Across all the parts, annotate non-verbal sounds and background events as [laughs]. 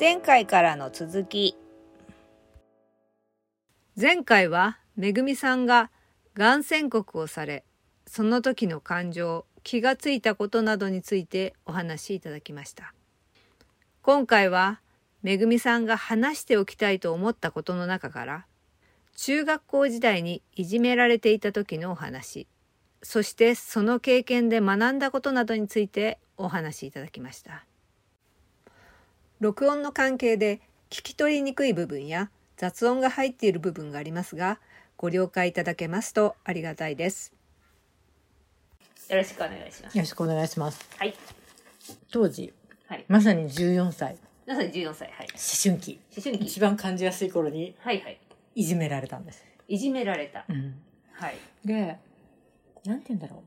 前回からの続き。前回はめぐみさんががん宣告をされその時の感情気がついたことなどについてお話しいただきました。今回はめぐみさんが話しておきたいと思ったことの中から中学校時代にいじめられていた時のお話そしてその経験で学んだことなどについてお話しいただきました。録音の関係で聞き取りにくい部分や雑音が入っている部分がありますがご了解いただけますとありがたいです。よろしくお願いします。よろしくお願いします。はい。当時、はい。まさに14歳、皆さん14歳はい。思春期、思春期。一番感じやすい頃にはいはい。いじめられたんです。いじめられた。うん、はい。で、なんて言うんだろう。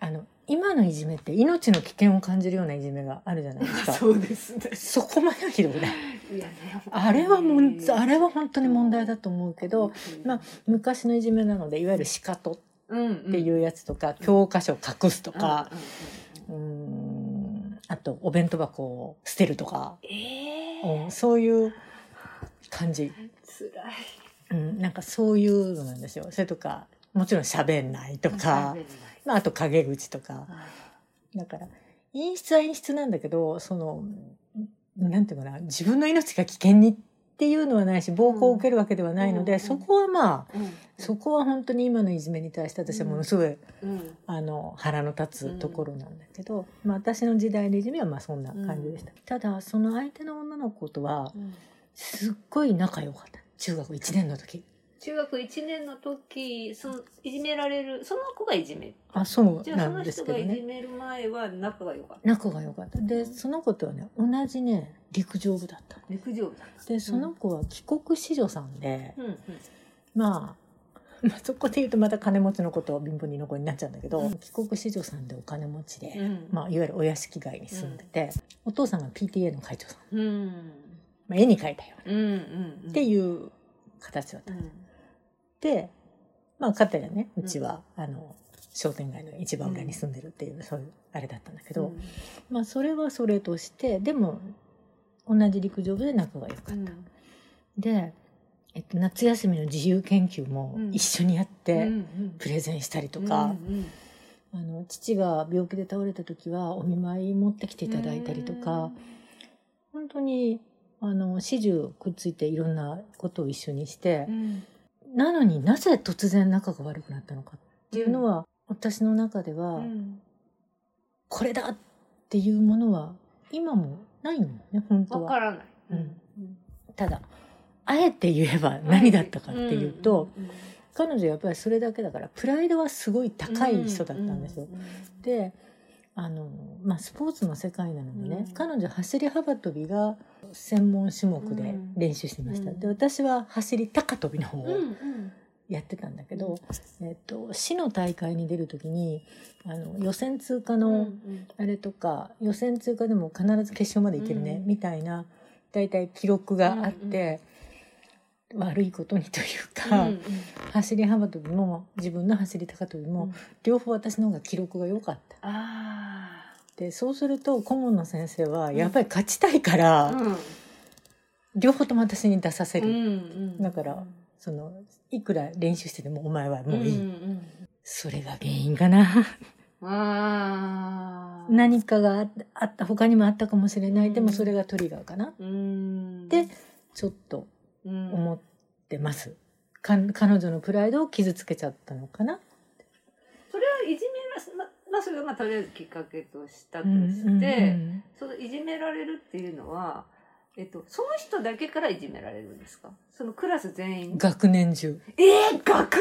あの、今のいじめって命の危険を感じるようないじめがあるじゃないですか。うですね。そこまではひどくない。いやねあれはもん、あれは本当に問題だと思うけど、まあ、昔のいじめなので、いわゆるシカトうんっていうやつとか、教科書を隠すととか、うーん、あと、お弁当箱を捨てるとか、ええうんそういう感じ。辛い。うん、なんかそういうのなんですよ。それとか、もちろん喋んないとか、まあ、あと陰口とか。だから、陰湿は陰湿なんだけど、その、なんていうかな、自分の命が危険にっていうのはないし、暴行を受けるわけではないので、うんそこはまあ、うんそこは本当に今のいじめに対して私はものすごい、うんあの、腹の立つところなんだけど、まあ私の時代のいじめはまあそんな感じでした。ただ、その相手の女の子とは、すっごい仲良かった。中学1年の時。中学1年の時そのいじめられるその子がいじめ。あ、そうじゃあそのなんです人がいじけどね。める前は仲が良かった。仲が良かった。で、その子とはね、同じね、陸上部だったの。陸上部だった。で、その子は帰国子女さんで、うんうん。まあ、まあそこで言うとまた金持ちのことを貧乏人の子になっちゃうんだけど、うん。帰国子女さんでお金持ちで、うん。まあ、いわゆるお屋敷街に住んでて、お父さんが PTA の会長さん。うん。まあ、絵に描いたような、うんうんっていう形だった。うん。で、まあ、かたやね、うちは、あの、商店街の一番裏に住んでるっていう、そういうあれだったんだけど、まあ、それはそれとして、でも、同じ陸上部で仲が良かった。うん。で、えっと、夏休みの自由研究も一緒にやって、プレゼンしたりとうんか、うん。あの、父が病気で倒れた時はお見舞い持ってきていただいたりとか、本当に、あの、始終くっついていろんなことを一緒にしてう、んなのになぜ突然仲が悪くなったのかっていうのは、私の中では、うん。これだっていうものは今もないのよね、本当は。わからない。うん。ただ、あえて言えば何だったかっていうと、うん。うん。彼女やっぱりそれだけだから、プライドはすごい高い人だったんですよ。で、あの、まあ、スポーツの世界なのでね、うん。彼女走り幅跳びが専門種目で練習してました。うん。で、私は走り高跳びの方をうんうん。やってたんだけど、えっと、市の大会に出るときに、あの、予選通過の、うんあれとか、予選通過でも必ず決勝までいけるね、うん。みたいな、だいたい記録があって、悪いことにというか、うんうん。走り幅跳びも自分の走り高跳びも、うん。両方私の方が記録が良かった。あでそうすると顧問の先生はやっぱり勝ちたいから、あうん。両方とも私に出させる、うんうん。だからそのいくら練習しててもお前はもういい、んんそれが原因かな。ああ何かがああった他にもあったかもしれない、うん。でもそれがトリガーかな。うん。でちょっとうん。思ってます、か彼女のプライドを傷つけちゃったのかなままあそれがまあとりあえずきっかけとしたとうんして、そのいじめられるっていうのは、えっと、その人だけからいじめられるんですか？そのクラス全員学年中。えー、学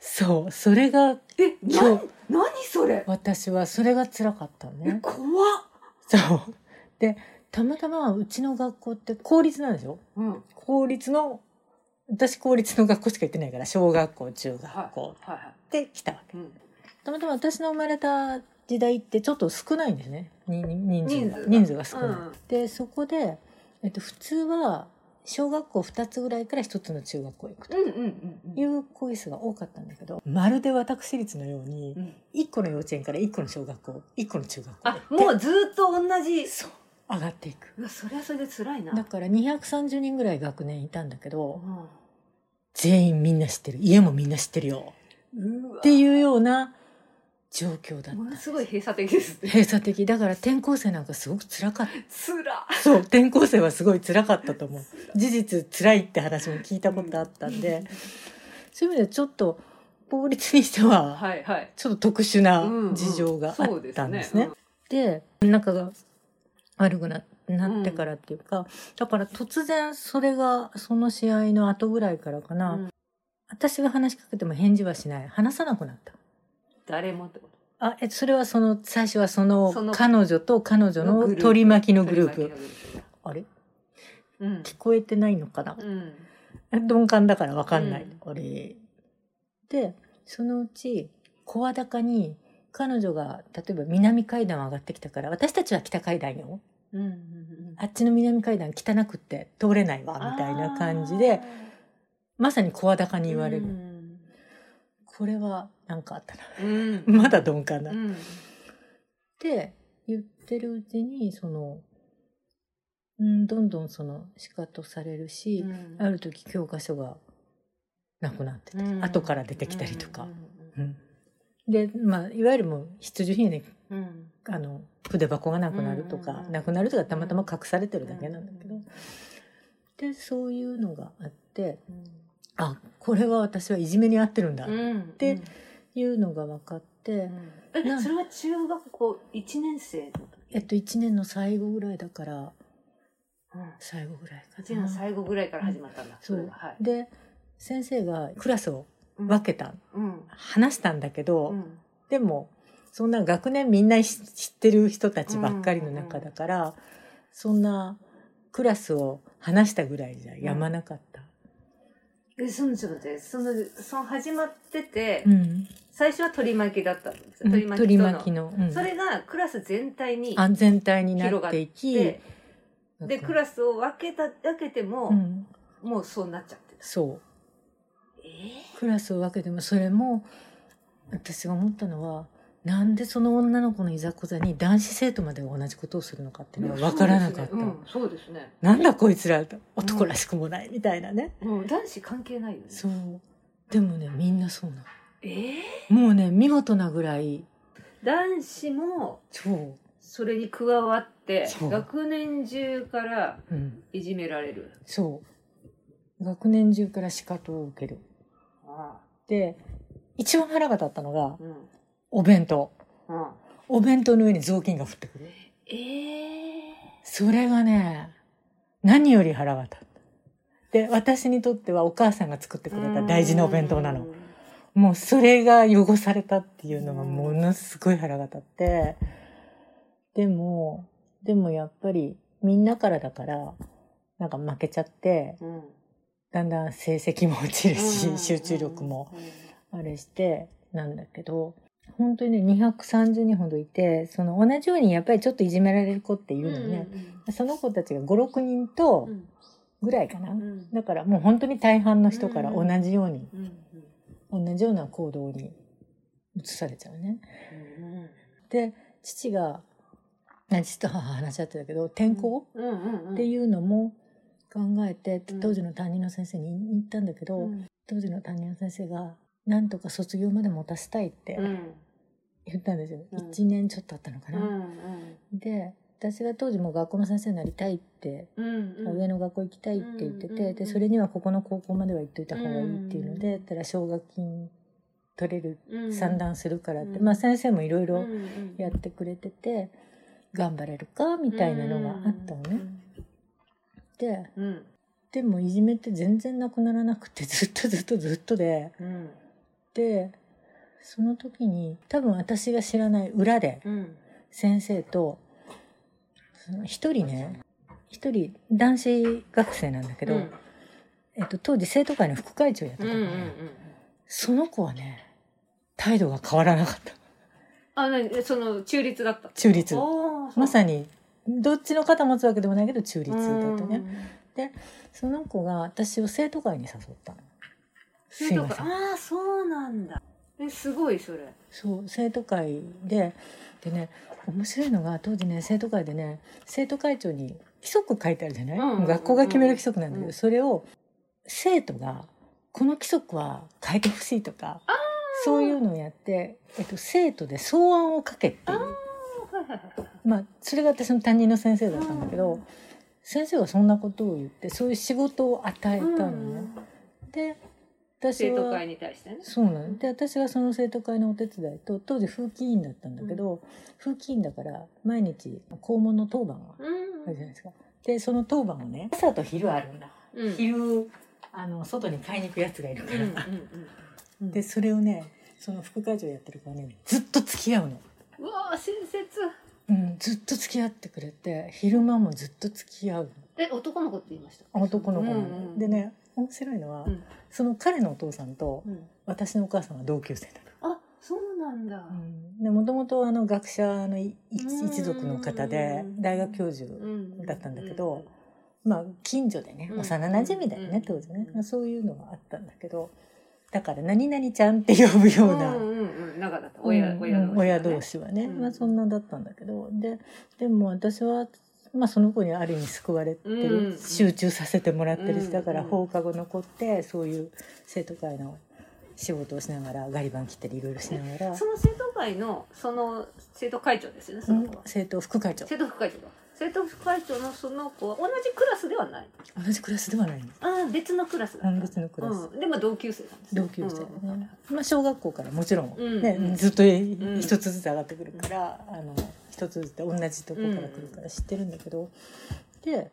そう。それが年え今日。な何それ？私はそれが辛かったのね。え怖っ。そう。で、たまたまうちの学校って公立なんですよ。うん。公立の、私公立の学校しか行ってないから、小学校、中学はい。校はいはい。で来たわけ。うんたまたま私の生まれた時代ってちょっと少ないんですね。人数が。人人数が少ない。うん。で、そこで、えっと、普通は、小学校2つぐらいから1つの中学校へ行くという講義数が多かったんだけど、まるで私立のように、うん。1個の幼稚園から1個の小学校、1個の中学校で。あもうずっと同じ。そう。上がっていく。それはそれで辛いな。だから230人ぐらい学年いたんだけどうん。全員みんな知ってる。家もみんな知ってるよ。っていうような状況だった。ものすごい閉鎖的ですね。閉鎖的。だから転校生なんかすごく辛かった。つらそう転校生はすごい辛かったと思う。事実辛いって話も聞いたことあったんで。そういう意味ではちょっと法律にしてははいはい。ちょっと特殊な事情があったんですね。で仲が悪くななってからっていうか、だから突然それがその試合の後ぐらいからかな、うん。私が話しかけても返事はしない。話さなくなった。誰もってこと？あえそれはその最初はそのその彼女と彼女の取り巻きのグループ。あれ？プうん。聞こえてないのかな、うん。鈍感だから分かんない、うん。俺。でそのうち声高に彼女が例えば南階段を上がってきたから私たちは北階段よ。うんうんうんあっちの南階段汚くって通れないわみたいな感じでまさに声高に言われる、うんこれは何かあったな。うん。[laughs] まだ鈍感だ、っうん。て言ってるうちにその、うん、どんどんその仕方されるし、ある時教科書がなくなってて、うん。後から出てきたりとか、うんうんでまあいわゆるもう必需品でうん。うんあの筆箱がなくなるとか、うんなくなるとかたまたま隠されてるだけなんだけど、うん。でそういうのがあってうんあこれは私はいじめに遭ってるんだ。っうん。ていうのが分かって、うん。えなそれは中学校一年生の時？えっと1年の最後ぐらいだからうん。最後ぐらいか一年のな。最後ぐらいから始まったんだ。そう。れははい。で先生がクラスをうん。分けた、うん。話したんだけど、うん。でもそんな学年みんな知ってる人たちばっかりの中だから、そんなクラスを話したぐらいじゃやまなかった。えそのちょっと待ってそのその始まってて、うん。最初は取り巻きだったんですよ。取取り巻きとの。り巻きの、うん。それがクラス全体に安全体になっていき。ででクス、ラスを分けた分けても、うん、もうそうなっちゃってたそう。えクラスを分けてもそれも私が思ったのはなんでその女の子のいざこざに男子生徒まで同じことをするのかっていうのが分からなかった、そうですね,、なんだこいつら男らしくもないみたいなね、うんもう男子関係ないよね。そう。でもねみんなそうなの。えもうね見事なぐらい。ー男子もそう、それに加わって学年中からうん、いじめられる。そう。学年中から仕方を受ける。あで一番腹が立ったのがあうんお弁当。うん。お弁当の上に雑巾が降ってくる。ええそれがね何より腹が立った。で私にとってはお母さんが作ってくれた大事なお弁当なの。もうそれが汚されたっていうのがものすごい腹が立って。でもでもやっぱりみんなからだからなんか負けちゃってうん。うんだんだん成績も落ちるし、うん。集中力もあれしてなんだけど本当にね230人ほどいてその同じようにやっぱりちょっといじめられる子っているのね、その子たちが56人とうん。ぐらいかな、うん。だからもう本当に大半の人から同じように、うん同じような行動に移されちゃうね。うんで父が父と母話し合ってたけど転校うんうんうん。っていうのも考えてうん。当時の担任の先生に言ったんだけど、うん。当時の担任の先生が「なんとか卒業まで持たせたい」ってうん。言ったんですよ、うん。1年ちょっとあったのかうんな。で私が当時もう学校の先生になりたいって、うんうん。上の学校行きたいって言ってて、うんでそれにはここの高校までは行っといた方がいいっていうので、たら奨学金取れるうん。算段するからって、うんまあ先生もいろいろうんうんやってくれてて、頑張れるかみたいなのがあったのね。でうん。でもいじめって全然なくならなくてずっとずっとずっとでうんでその時に多分私が知らない裏でうん先生と一人ね一人男子学生なんだけど、うん。えっと、当時生徒会の副会長やったから、うんうんうんその子はね態度が変わらなかった。あなにその中立だった？中立。まさにどっちの肩持つわけでもないけど中立だったね。その子が私を生徒会に誘ったの生徒会ああそうなんだ。えすごいそれ。そう生徒会ででね面白いのが当時ね生徒会でね生徒会長に規則書いてあるじゃない、うん学校が決める規則なんだけど、うん。それを生徒がこの規則は変えてほしいとかそういうのをやって、えっと、生徒で草案を書けっていう。まあそれが私の担任の先生だったんだけど、うん。先生はそんなことを言ってそういう仕事を与えたのね。で私は生徒会に対してね。そうなの。で私がその生徒会のお手伝いと当時風紀委員だったんだけど、風紀委員だから毎日校門の当番があるじゃないですか。でその当番をね朝と昼あるんだ。うん。うん昼あの外に買いに行くやつがいるから、うんうんうんでそれをねその副会長やってるからねずっと付き合うの。うわー親切。うん、ずっと付き合ってくれて昼間もずっと付き合うえ男の子って言いました？男の子うんうん。でね面白いのは、うん。その彼のお父さんとうん。私のお母さんは同級生なの。あそうなんだ。でもともとあの学者のい一族の方で大学教授だったんだけど、まあ近所でねうん。幼馴染だよねうん。当時ね。うん。まあそういうのがあったんだけどだから何々ちゃんって呼ぶような、うんうんうん仲だった。親うん。親同士親同士はね、うん。まあそんなだったんだけど。ででも私は、まあ、その子にある意味救われてる、うん。集中させてもらってるし、うん。だからうん放課後残ってそういう生徒会の仕事をしながらガリバン切ったりいろいろしながら、その生徒会のその生徒会長ですよねその子は、生徒副会長。生徒副会長だ生徒副会長のその子は同じクラスではない。同じクラスではないんです。ああ別のクラスだ別のクラス。うん、でも同級生なんですね同級生でうん。ね、まあ、小学校からもちろん、うん。ねうん。ずっとん。一つずつ上がってくるから、あの一つずつ同じとこから来るから知ってるんだけど、で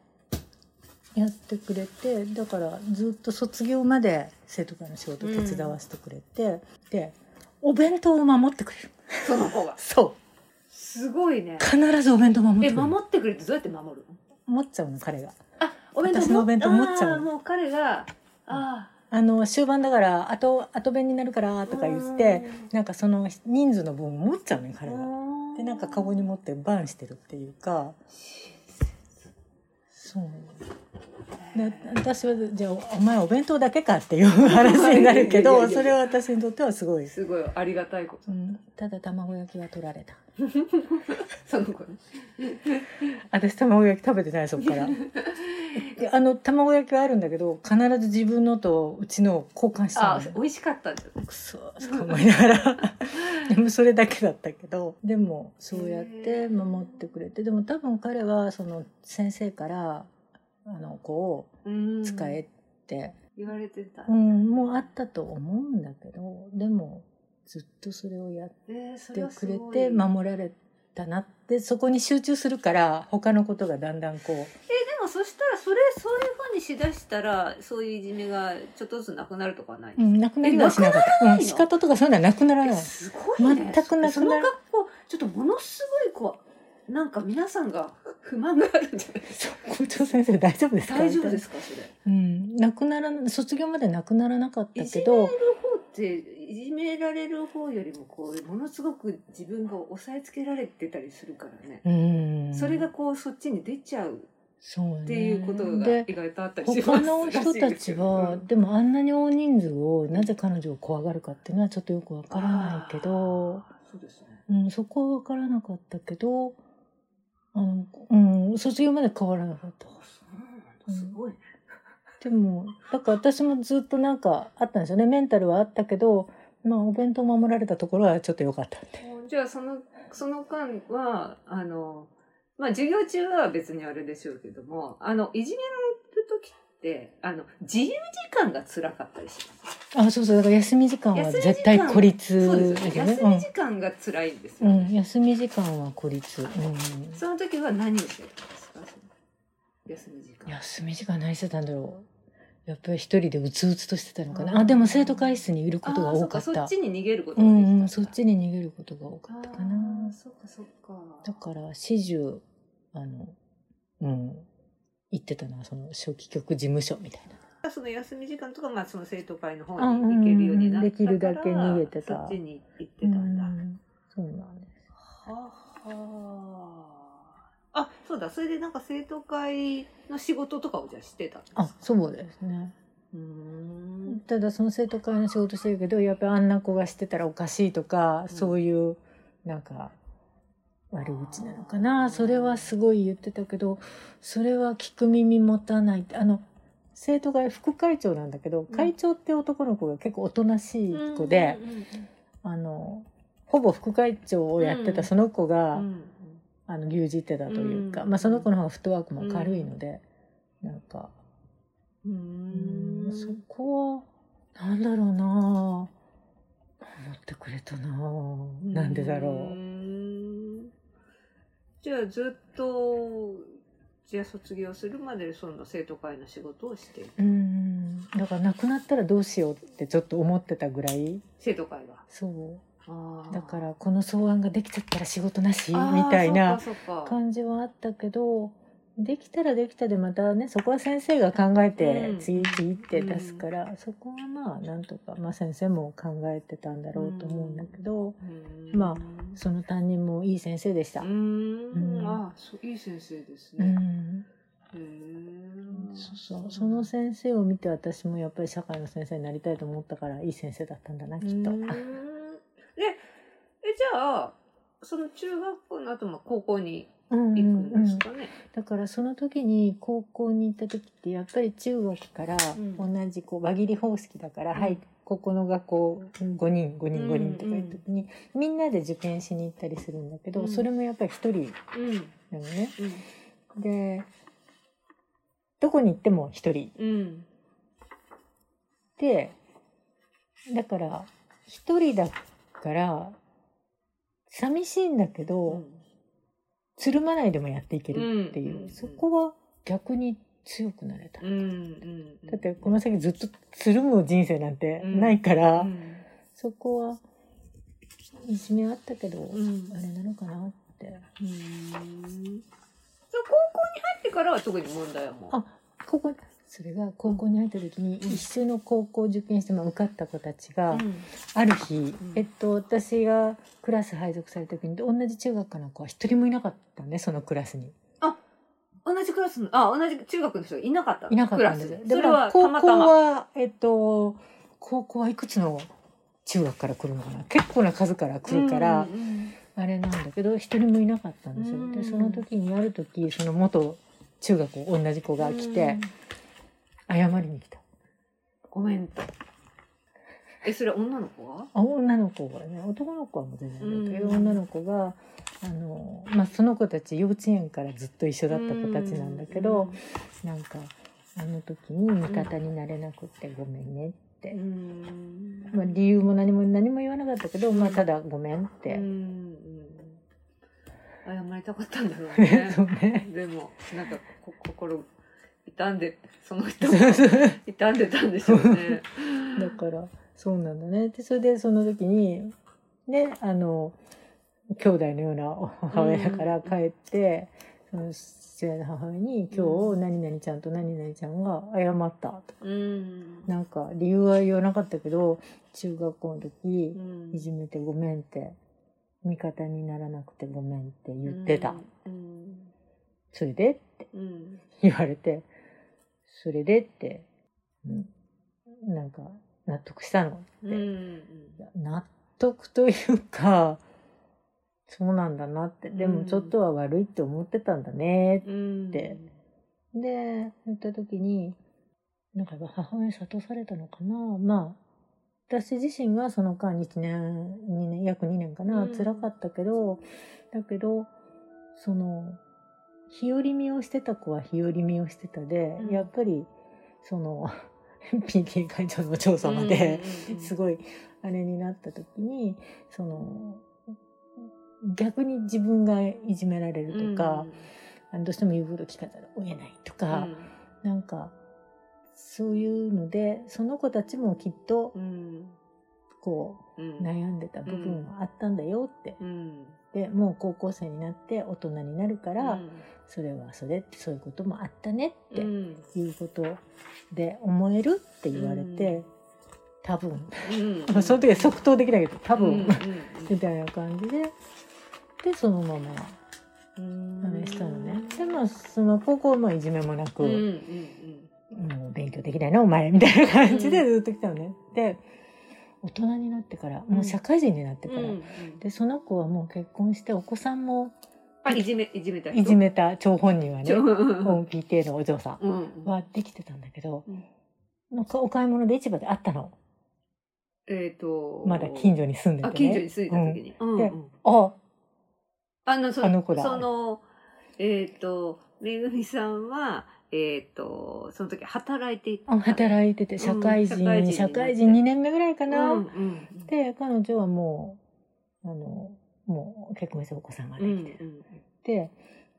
やってくれてだからずっと卒業まで生徒会の仕事を手伝わせてくれて、でお弁当を守ってくれる。その子が。[laughs] そすごいね。う必ずお弁当守ってえくれる。守ってくれってどうやって守るの？持っちゃうの彼が。あお弁当私のお弁当持っちゃうの。もう彼が。ああの終盤だから後後弁になるからあとか言ってなんかその人数の分持っちゃうのよ彼が。でなんかカゴに持ってバンしてるっていうか。そう。私はじゃあお前お弁当だけかっていう話になるけどそれは私にとってはすごい、すごいありがたいこと。うん、ただ卵焼きは取られた。[laughs] その子ね。私卵焼き食べてないそっから。[laughs] であの卵焼きはあるんだけど必ず自分のとうちのを交換したの。あ美味しかったんだ。よねくそとか思いながら。[laughs] でもそれだけだったけど。でもそうやって守ってくれて。でも多分彼はその先生からあの子をうん使えって、言われてた。うんもうあったと思うんだけどでもずっとそれをやってくれて守られたなってそこに集中するから他のことがだんだんこうでもそしたらそれそういうふうにしだしたらそういういじめがちょっとずつなくなるとかはない、うん、なくなりはしなかった。うん、仕方とかそういうのはなくならない。すごいね。全くなくなる。その学校ちょっとものすごいこうなんか皆さんが不満があるんじゃないですか？校長先生大丈夫ですか？大丈夫ですか？それ。うん、なくならな卒業までなくならなかったいじめけどる方っていじめられる方よりもこうものすごく自分が押さえつけられてたりするからね、うん。それがこうそっちに出ちゃう。そう、ね、っていうことがで意外とあったりします。他の人たちは、[laughs] でもあんなに大人数をなぜ彼女を怖がるかっていうのはちょっとよくわからないけど、そうですね。うん、そこはわからなかったけどあの、うん、卒業まで変わらなかったあそうなんだ。すごいね、でもだから私もずっとなんかあったんですよね。メンタルはあったけどまあお弁当守られたところはちょっと良かったみたいじゃあそのその間はあのまあ授業中は別にあれでしょうけどもあのいじめられる時ってあの自由時間が辛かったりします？あそうそうだから休み時間は絶対孤立そうですよね。ね休み時間が辛いんですよ、うん、うん、休み時間は孤立、うん、その時は何をしてたんですか？その休み時間。休み時間何してたんだろう。やっぱり一人でうつうつとしてたのかな。あでも生徒会室にいることが多かったそっかそっちに逃げることうんうんそっちに逃げることが多かったかあなーそっかそっか。だから始終あのうん行ってたのはその初期局事務所みたいなその休み時間とか、まあ、その生徒会の方あに行けるようになったから、うんできるだけ逃げてたそっちに行ってたんだ。うん。そうなんです。ははあそうだ。それでなんか生徒会の仕事とかをじゃあしてたんですか？あそうですね。うーん。ただその生徒会の仕事してるけどやっぱりあんな子がしてたらおかしいとか、うん。そういうなんか悪口なのかな。それはすごい言ってたけどそれは聞く耳持たない。ってあの生徒会副会長なんだけど、会長って男の子が結構おとなしい子で、あのほぼ副会長をやってたその子が、あの牛耳ってたというか、うんまあ、その子の方がフットワークも軽いので、なんか。ううん。んそこはなんだろうな思ってくれたななんでだろう。ん。じゃあずっとじゃあ卒業するまでその生徒会の仕事をしている。うん。だから亡くなったらどうしようってちょっと思ってたぐらい。生徒会が。そう。だからこの草案ができちゃったら仕事なしみたいな感じはあったけどできたらできたでまたねそこは先生が考えてうん。次々って出すから、そこはまあなんとか、まあ、先生も考えてたんだろうと思うんだけど、うん。まその担任もいい先生でした。ううん。んあそういい先生ですうね、そうそう。その先生を見て私もやっぱり社会の先生になりたいと思ったからいい先生だったんだなきっと。うん。でえじゃあその中学校の後も高校にうん行くうん。うんんですかね、だからその時に高校に行った時ってやっぱり中学からうん。同じこう輪切り方式だから、うん。はいここの学校5人5人5人とかいう時に、みんなで受験しに行ったりするんだけど、うん。それもやっぱり一人うんなのね。うん。でどこに行っても一人。うん。でだから一人だから寂しいんだけど、つるまないでもやっていけるっていう、うんそこは逆に強くなれた。うんうんだってこの先ずっとつるむ人生なんてないから、うん。そこはいじめあったけど、うん。あれなのかなって。うん。高校に入ってからは特に問題はもう。あそれが高校に入った時にうん。一緒の高校を受験して、まあ、受かった子たちが、うん。ある日、ん。えっと、私がクラス配属された時に同じ中学科の子は一人もいなかったねそのクラスに。同じクラスのあ同じ中学の人がいなかった。のいなかったんですで。それはまあ高校はえっと高校はいくつの中学から来るのかな。結構な数から来るから、うんうんあれなんだけど一人もいなかったんですよ。うん。でその時にある時その元中学同じ子が来て謝りに来た。ごめん。とえそれ女の子があ女の子がね男の子はもう全然だけど、うん。女の子があの、まあ、その子たち幼稚園からずっと一緒だった子たちなんだけど、なんかあの時に味方になれなくってごめんねって、うん。まあ、理由も何も何も言わなかったけど、まあ、ただごめんって、謝りたかったんだろうね。[laughs] そうね。でもなんかこ心傷んでその人も [laughs] 傷んでたんでしょうね。[laughs] だからそうなんだね。でそれでその時にねあの兄弟のような母親から帰って、その父親の母親に「今日何々ちゃんと何々ちゃんが謝った」とか。うん。なんか理由は言わなかったけど中学校の時うん。いじめてごめんって味方にならなくてごめんって言ってた、うん。それでってうん。言われてそれでって、うん、なんか納得したの。って。うん納得というかそうなんだなって。でもちょっとは悪いって思ってたんだねうん。でで言った時になんか母親に諭されたのかな。まあ私自身はその間1年2年約2年かな、うん。辛かったけどだけどその日和見をしてた子は日和見をしてたで、うん。やっぱりその PTA 会長の調査まで、[laughs] すいごいあれになった時にその逆に自分がいじめられるとか、あのどうしても言うこと聞かざるを得ないとか、なんかそういうのでその子たちもきっとうん。こう悩んでた部分があったんだよって、うんでもう高校生になって大人になるから、それはそれってそういうこともあったねってうん。いうことで思えるって言われて、うん。多分、うん。[laughs] その時は即答できないけど多分、うんみたいな感じででそのままうん。あれしたのね。でまあその高校はまあいじめもなく、うん勉勉強できないのお前みたいな感じでずっと来たのね。で、大人になってから、もう社会人になってから、うんで、その子はもう結婚して、お子さんもあいじめいじめた人？いじめた張本人はね、PTA のお嬢さうん。んはできてたんだけど、うん。なんかお買い物で市場で会ったの。えっとまだ近所に住んでて、ね。あ近所に住んでた時に、うん。でうんあ、あのそあの子だ。そのえっ、とめぐみさんはえっ、とその時働いていた。あ働いてて、社会人、うん社会人社会人2年目ぐらいかな。うんうん。で、彼女はもう、あの、もう結婚してお子さんがでうんきて、で、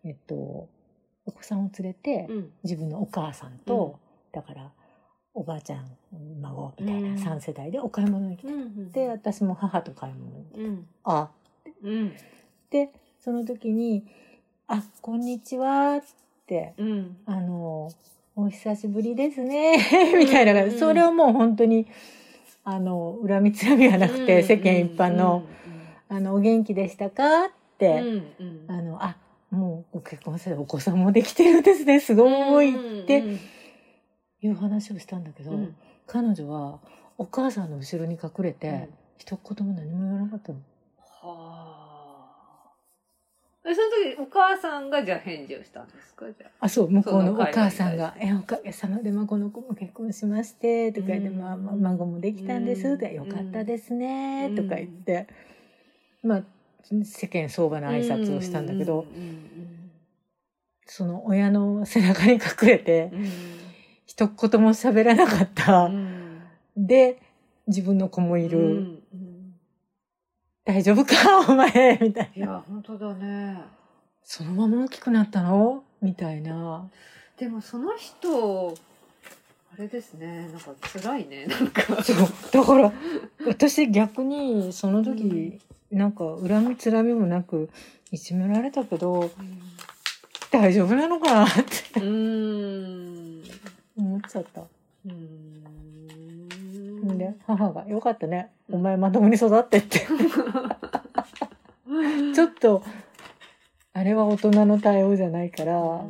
えっと、お子さんを連れて、うん。うん自分のお母さんと、だから、おばあちゃん、孫みたいなうん。3世代でお買い物に来て、うんで、私も母と買い物に来て、うん。あ、うん。で、その時に、あ、こんにちはって、うん。あの、お久しぶりですね、[laughs] みたいな感じ、うんそれはもう本当に、あの、恨みつらみはなくて、世間一般の、あの、お元気でしたか？って、うんうん。あの、あ、もうご結婚されてお子さんもできてるんですね、すごいってうん。いう話をしたんだけど、うん。彼女はお母さんの後ろに隠れて、うん。一言も何も言わなかったの。はあえその時お母さんがじゃあ返事をしたんですか？じゃあ。あ、そう、向こうのお母さんが、え、おかげさまで、まあ、この子も結婚しまして、とか言って、うん。まあ、まあ孫もできたんです、うんって、よかったですね、うん。とか言って、まあ、世間相場の挨拶をしたんだけど、うんその親の背中に隠れてう、ん。一言も喋らなかった。うん。で、自分の子もいる。うんうん大丈夫か？[laughs] お前みたいな。いや本当だね。そのまま大きくなったの？みたいな。でもその人あれですね。なんか辛いね。なんか。そう。だから、[laughs] 私逆にその時、なんか恨みつらみもなく、いじめられたけど、大丈夫なのかな？って。うん。思っちゃった。うんで、母が、よかったね。お前まともに育ってって。[laughs] ちょっと、あれは大人の対応じゃないから、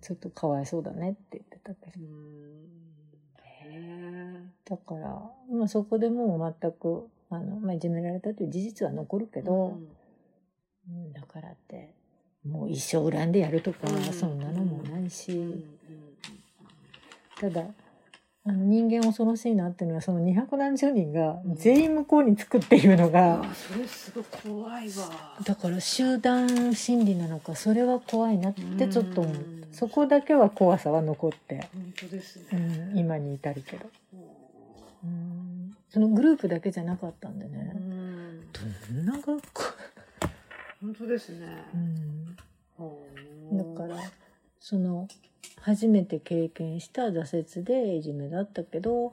ちょっとかわいそうだねって言ってたけど。だから、まあ、そこでもう全く、あの、まあ、いじめられたという事実は残るけど、うん。だからって、もう一生恨んでやるとか、うん。そんなのもないし、うん。ただ、あの人間恐ろしいなっていうのは、その二百何十人が全員向こうにつくっていうのが、あそれすごい怖いわ。だから集団心理なのか、それは怖いなってちょっと思った。うん。そこだけは怖さは残って、本当ですうねん、今に至るけど。うん。そのグループだけじゃなかったんでうね。ん。どんな学校、本当ですね。うん、う。んだからその初めて経験した挫折でいじめだったけど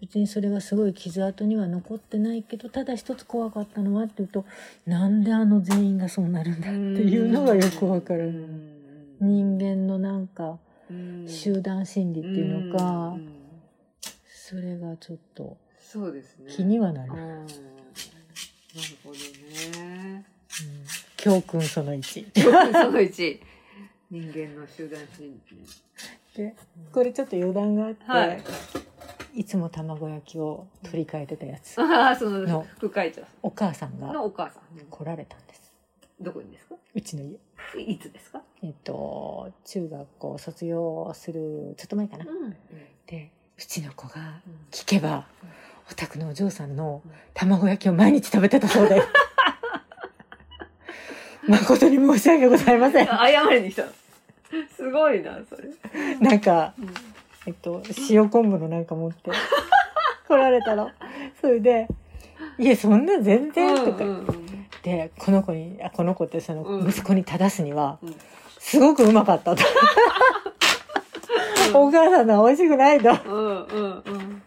別にそれがすごい傷跡には残ってないけどただ一つ怖かったのはっていうとなんであの全員がそうなるんだっていうのがよくわかる、人間のなんか間集団心理っていうのか、んそれがちょっと気にはなる、なるほどね。教訓その1その一人間の集団心理ね。でこれちょっと余談があって、はい。いつも卵焼きを取り替えてたやつ。のお母さんがのお母さん。来られたんです。どこにですか？うちの家。いつですか？えっと中学校卒業するちょっと前かな、うん。でうちの子がうん。聞けばお宅のお嬢さんの卵焼きを毎日食べてたそうで。[laughs] 誠に申し訳ございません。謝りに来たの [laughs] すごいなそれ。[laughs] なんかえっと塩昆布のなんか持って [laughs] 来られたの。それで「いやそんな全然」とかうんうん。でこの子にあこの子ってそのうん。息子に正すにはうん。すごくうまかったと。お母さんのは美味しくないと。っうんうんうん。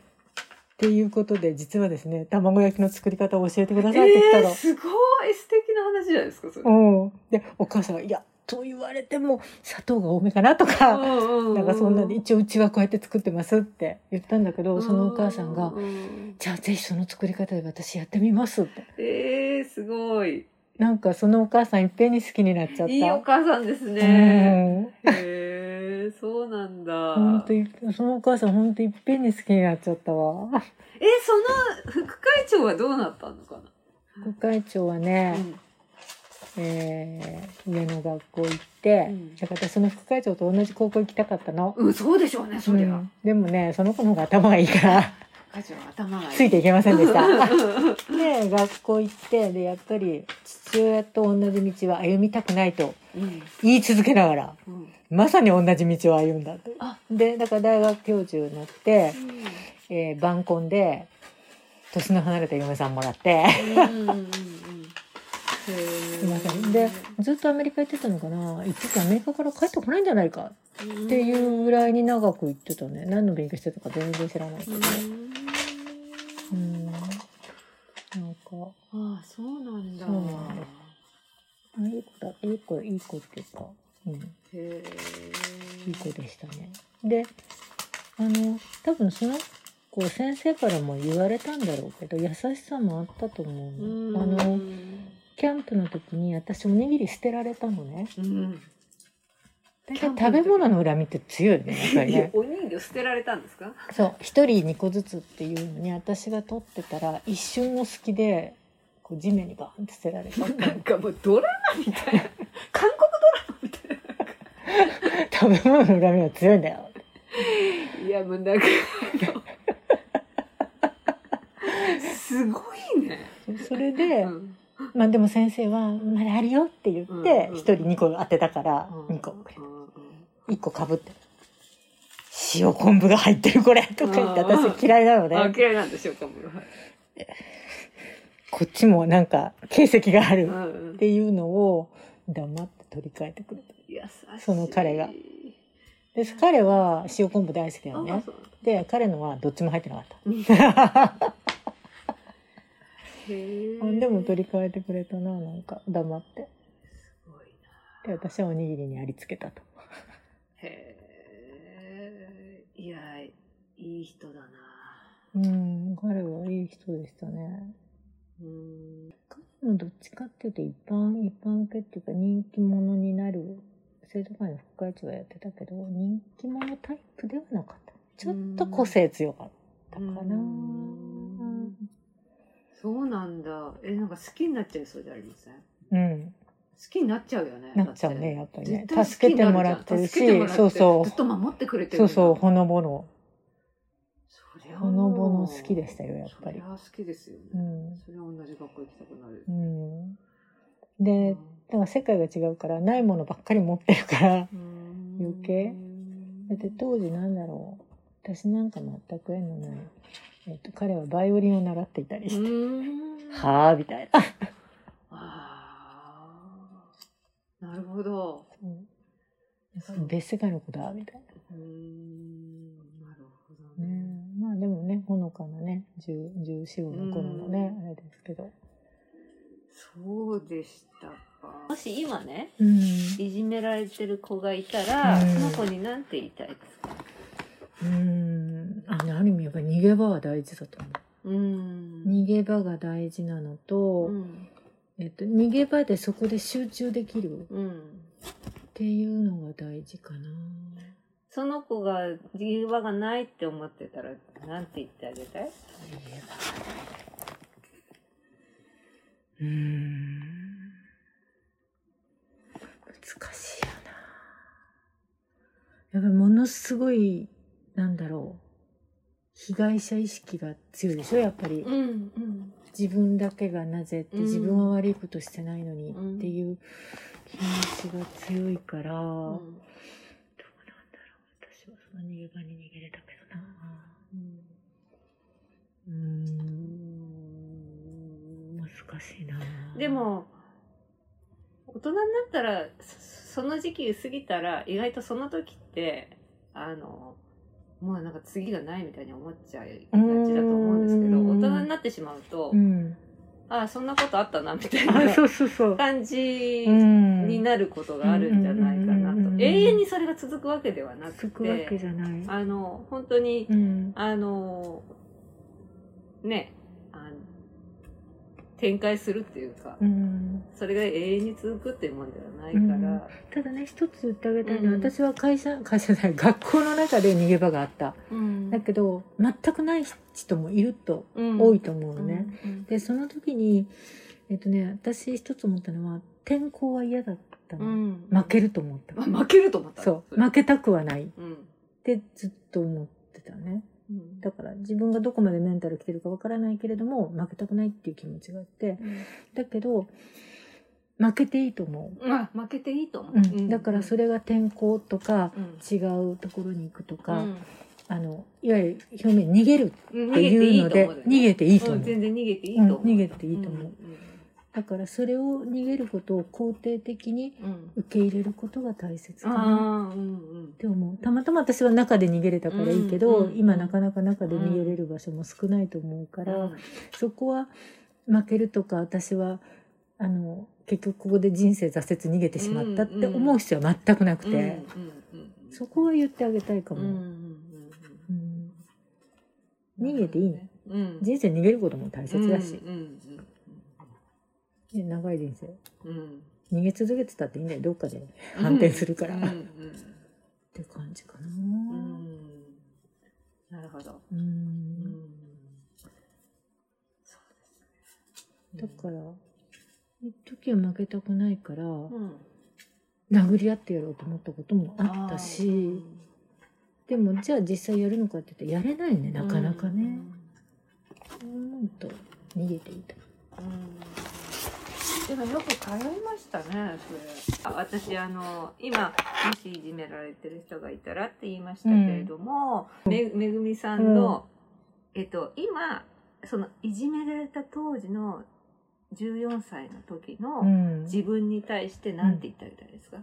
ていうことで実はですね卵焼きの作り方を教えてくださいって言ったの。えー、。すごい。素敵な話じゃないですかそれ。うん、でお母さんが「いやと言われても砂糖が多めかな」とか、なんかそんな一応うちはこうやって作ってますって言ったんだけどそのお母さんがううん「じゃあぜひその作り方で私やってみます」って。えー、すごい。なんかそのお母さんいっぺんに好きになっちゃった。いいお母さんですね、うん。へええそうなんだ。本当にそのお母さん本当いっぺんに好きになっちゃったわ。え、その副会長はどうなったのかな？副会長はね、えー上の学校行って、うんだから私その副会長と同じ高校行きたかったの。うん、そうでしょうね、それは。うんでもねその子の方が頭がいいから副会長は頭がいい。ついていけませんでした。うんで学校行ってでやっぱり父親と同じ道は歩みたくないとうん言い続けながらうんまさに同じ道を歩んだと。あ、でだから大学教授になってう、んえー晩婚で年の離れた嫁さんもらって。うんいませんでずっとアメリカ行ってたのかな？一時アメリカから帰ってこないんじゃないかーっていうぐらいに長く行ってたね。何の勉強してたか全然知らないけど。うん。なんか。ああ、そうなんだ。そうなんですあいい子だいい子いい子っていうか。うん。へえ。いい子でしたね。であの多分その子先生からも言われたんだろうけど優しさもあったと思ううあのキャンプの時に私おにぎり捨てられたのねうん。大体食べ物の恨みって強いよねやっぱりね [laughs] お人形捨てられたんですか？そう一人二個ずつっていうのに私が取ってたら一瞬の隙でこう地面にバーンって捨てられたなんかもうドラマみたいな。[laughs] 韓国ドラマみたい [laughs] 食べ物の恨みは強いんだよな。いや、もうなんか、すごいね。それで、うんまあでも先生は「まだあるよ」って言うんってうん一人二個当てたから二個。くれた一個かぶって塩昆布が入ってるこれとか言って私嫌いなのあ、で嫌いなんでしょうか、もう。は。いこっちもなんか形跡があるっていうのを黙って取り替えてくれた。その彼が。で彼は塩昆布大好きなあのねで彼のはどっちも入ってなかった [laughs] へえ。でも取り替えてくれたななんか黙ってすごいな。で私はおにぎりにありつけたとへえ。いや、いい人だな。うん彼はいい人でしたねうん。彼もどっちかっていうと一般一般受けっていうか人気者になる生徒会の副会長はやってたけど人気者タイプではなかったちょっと個性強かったかなうんそうなんだ。え、なんか好きになっちゃいそうじゃありません？うん。好きになっちゃうよね。なっちゃうねやっぱりね。助けてもらってるしそうそう。ずっと守ってくれてるそうそうほほのぼの。そりゃほのぼの好きでしたよやっぱり。そりゃ好きですよね。うん。それは同じ学校行きたくなる。うん。でだから世界が違うからないものばっかり持ってるからうん。余計。だって当時なんだろう。私なんか全く縁のない、えっと彼はバイオリンを習っていたりうして、ん。はあみたいな。ああ。なるほど。なんか別世界の子だみたいうん。なるほどな、ね、まあでもねほのかなね1415の頃のねうん。あれですけど。そうでしたか。もし今ね、うん。いじめられてる子がいたら、うん。その子に何て言いたいですか？うんあのある意味やっぱり逃げ場は大事だと思う。うん。逃げ場が大事なのと、うん。えっと、逃げ場でそこで集中できるうん。っていうのが大事かな。その子が逃げ場がないって思ってたら、なんて言ってあげたい？うーん。難しいよな。やっぱりものすごいなんだろう被害者意識が強いでしょやっぱり、ん。うん。自分だけがなぜって、うん。自分は悪いことしてないのにうん。っていう気持ちが強いから、どうなんだろう。私はその逃げ場に逃げれたけどな。うーん難しいな。でも、大人になったら、そその時期過ぎたら、意外とその時って、あの、もうなんか次がないみたいに思っちゃいがちだと思うんですけど、うん。大人になってしまうと、うん。ああ、そんなことあったな、みたいあな感じうんになることがあるんじゃないかなと。永遠にそれが続くわけではなくて、じゃない。あの、本当に、うん。あの、ね、展開するっていうか、うん。それが永遠に続くっていうもんではないから、ただね一つ言ってあげたいのは、うん。私は会社 [laughs] 会社で学校の中で逃げ場があった。うん。だけど全くない人もいるとうん。多いと思うのね、うんでその時にえっとね私一つ思ったのは転校は嫌だったの、うん。負けると思った、あ負けると思ったそう。負けたくはない。っうん。てずっと思ってたねうん。だから自分がどこまでメンタル来てるかわからないけれども負けたくないっていう気持ちがあってだけど負けていいと思う、あ負けていいと思う、うん、だからそれれが転校とかうん。違うところに行くとか、うん。あのいわゆる表面逃げる逃っていうので逃げていいと思う、う。ん。全然逃げていいと思う、うん。逃げていいと思う。うんだからそれを逃げることを肯定的に受け入れることが大切かな。って思う。たまたま私は中で逃げれたからいいけど、今なかなか中で逃げれる場所も少ないと思うから、そこは負けるとか私はあの結局ここで人生挫折逃げてしまったって思う必要は全くなくて、そこは言ってあげたいかも、逃げていいのうん。人生逃げることも大切だし、長い人生。うん。うん逃げ続けてたっていいんだよ。どっかで反転するから、っうんうんて感じかな。うん。なるほど。うん。うん。だから一時は負けたくないから、うん。殴り合ってやろうと思ったこともあったし、でもじゃあ実際やるのかって言ったらやれないねなかなかね、そう思うと逃げていた。うんでもよく通いましたねそれ。あ私あの今もしいじめられてる人がいたらって言いましたけれども、めめぐみさんの、えっと今そのいじめられた当時の14歳の時のうん。自分に対して何て言ってあげたいですか、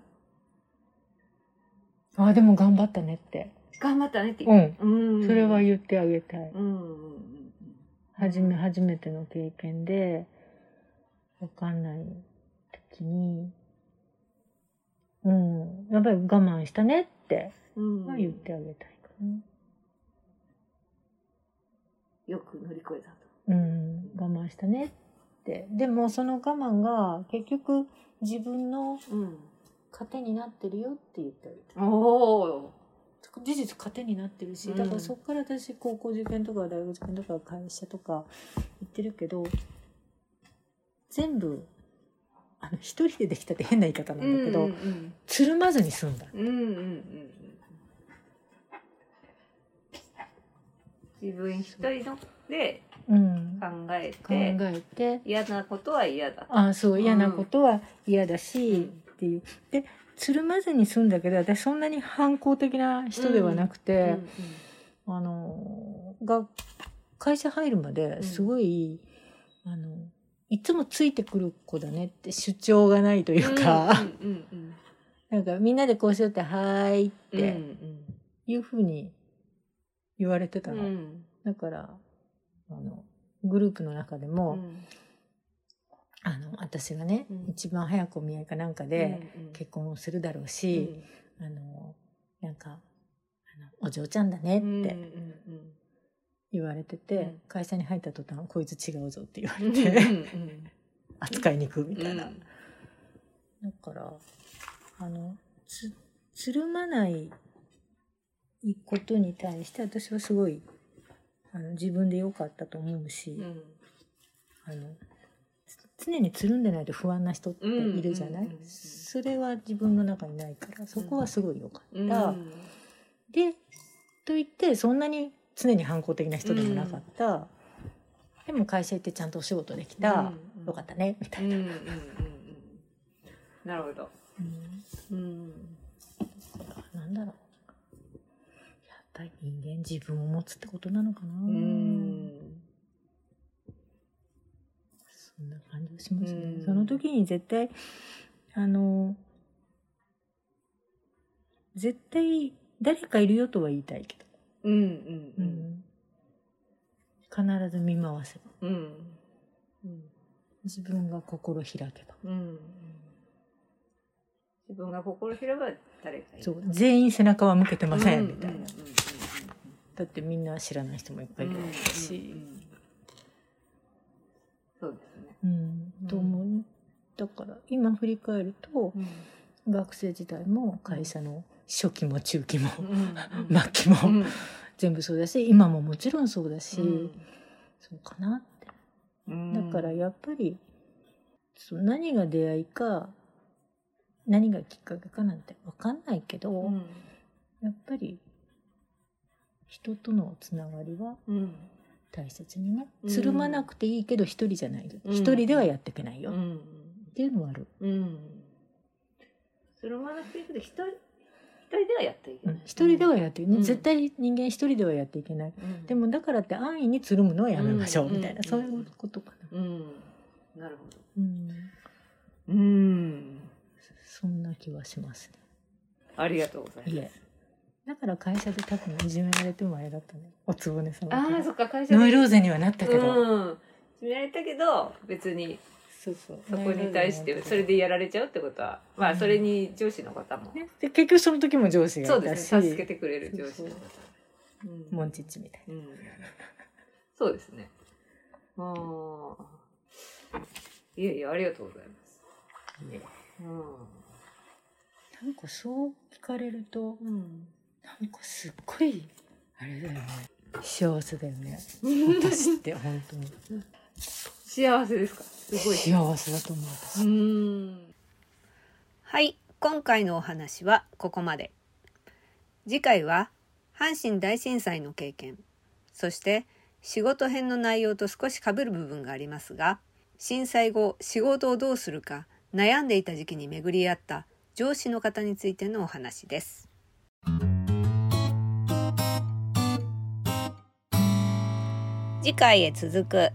あでも頑張ったねって。頑張ったねって。う言って、ん。うん。それは言ってあげたい。うんうんうん初め初めての経験でわかんない時にうんやっぱり我慢したねってうん。は言ってあげたいかな。よく乗り越えたと。うん我慢したねって。でもその我慢が結局自分のうん、糧になってるよって言ってあげたおお。事実糧になってるし、うん。だからそこから私高校受験とか大学受験とか会社とか行ってるけど全部あの一人でできたって変な言い方なんだけど、うんつるまずに済んだ。うんうんうん。うん。自分一人のでうん、考え考てえて。嫌なことは嫌だ。あそう嫌なことは嫌だし、うん。っていう。でつるまずに済んだけど私そんなに反抗的な人ではなくて、あのが会社入るまですごい、あのいつもついてくる子だねって主張がないというか、うんうんうんなんかみんなでこうしようって「はーい」っうんていうふうに言われてたの、うん。だからあのグループの中でも、うん。あの私がね、うん。一番早くお見合いかなんかでうん結婚をするだろううし、ん。あのなんかあの「お嬢ちゃんだね」ってうんうん言われてて、うん。会社に入った途端「こいつ違うぞ」って言わうんれて、うん。扱いにくみたいな。うん。だからあのつつるまないことに対して私はすごいあの自分で良かったと思うし、うん。あのつ常につるんでないと不安な人っているじゃない、うんうんうんうん。それは自分の中にないからそこはすごい良かった。うん。でと言ってそんなに常に反抗的な人でもなかった、でも会社行ってちゃんとお仕事できた、うんよかったねみたいな。なるほど。うん。なん。だろうやっぱり人間自分を持つってことなのかな、うん。そんな感じがしますね、うん。その時に絶対あの絶対誰かいるよとは言いたいけど、うんうんうん。必ず見回せばうん。うん。自分が心開けば。うん自分が心開けば誰かそう全員背中は向けてません、うん。みたいな、だってみんな知らない人もいっぱいいるし、そうですね。うん、と思う。だから今振り返るとうん。学生時代も会社の初期も中期もうん末期もうん。全部そうだし今ももちろんそうだし、うん。そうかなって。うん。だからやっぱりそう何が出会いか何がきっかけかなんて分かんないけど、うん。やっぱり人とのつながりはうん。大切にねうんつるまなくていいけど一人じゃないうん。一人ではやっていけないよ、っうん。ていうのもある、うん。それを学んでいくと一人一人ではやっていけうなん。い一人ではやっていけない、うん。絶対人間一人ではやっていけない。うん。でもだからって安易につるむのはやめましょう。うん。みたいな、うん。そういうことかな、うん。なるほど。うん、うん。そんな気はしますありがとうございます。だから会社で多分いじめられてもあれだったね。おつぼねさんああそっか会社で。ノイローゼにはなったけど、うん。決められたけど別にそうそう。そこに対してそれでやられちゃうってことはまあそれに上司の方も、ね、で結局その時も上司がそうですね助けてくれる上司の方。うんモンチッチみたいうん。そうですね。ああいやいやありがとうございます。な、ね、うなんかそう聞かれるとん、うん。なんかすっごいあれだよね。幸せだよね。私って本当に [laughs] 幸せですか？すごい幸せだと思うう私、ん。はい今回のお話はここまで。次回は阪神大震災の経験。そして仕事編の内容と少し被る部分がありますが震災後仕事をどうするか悩んでいた時期に巡り合った上司の方についてのお話です。次回へ続く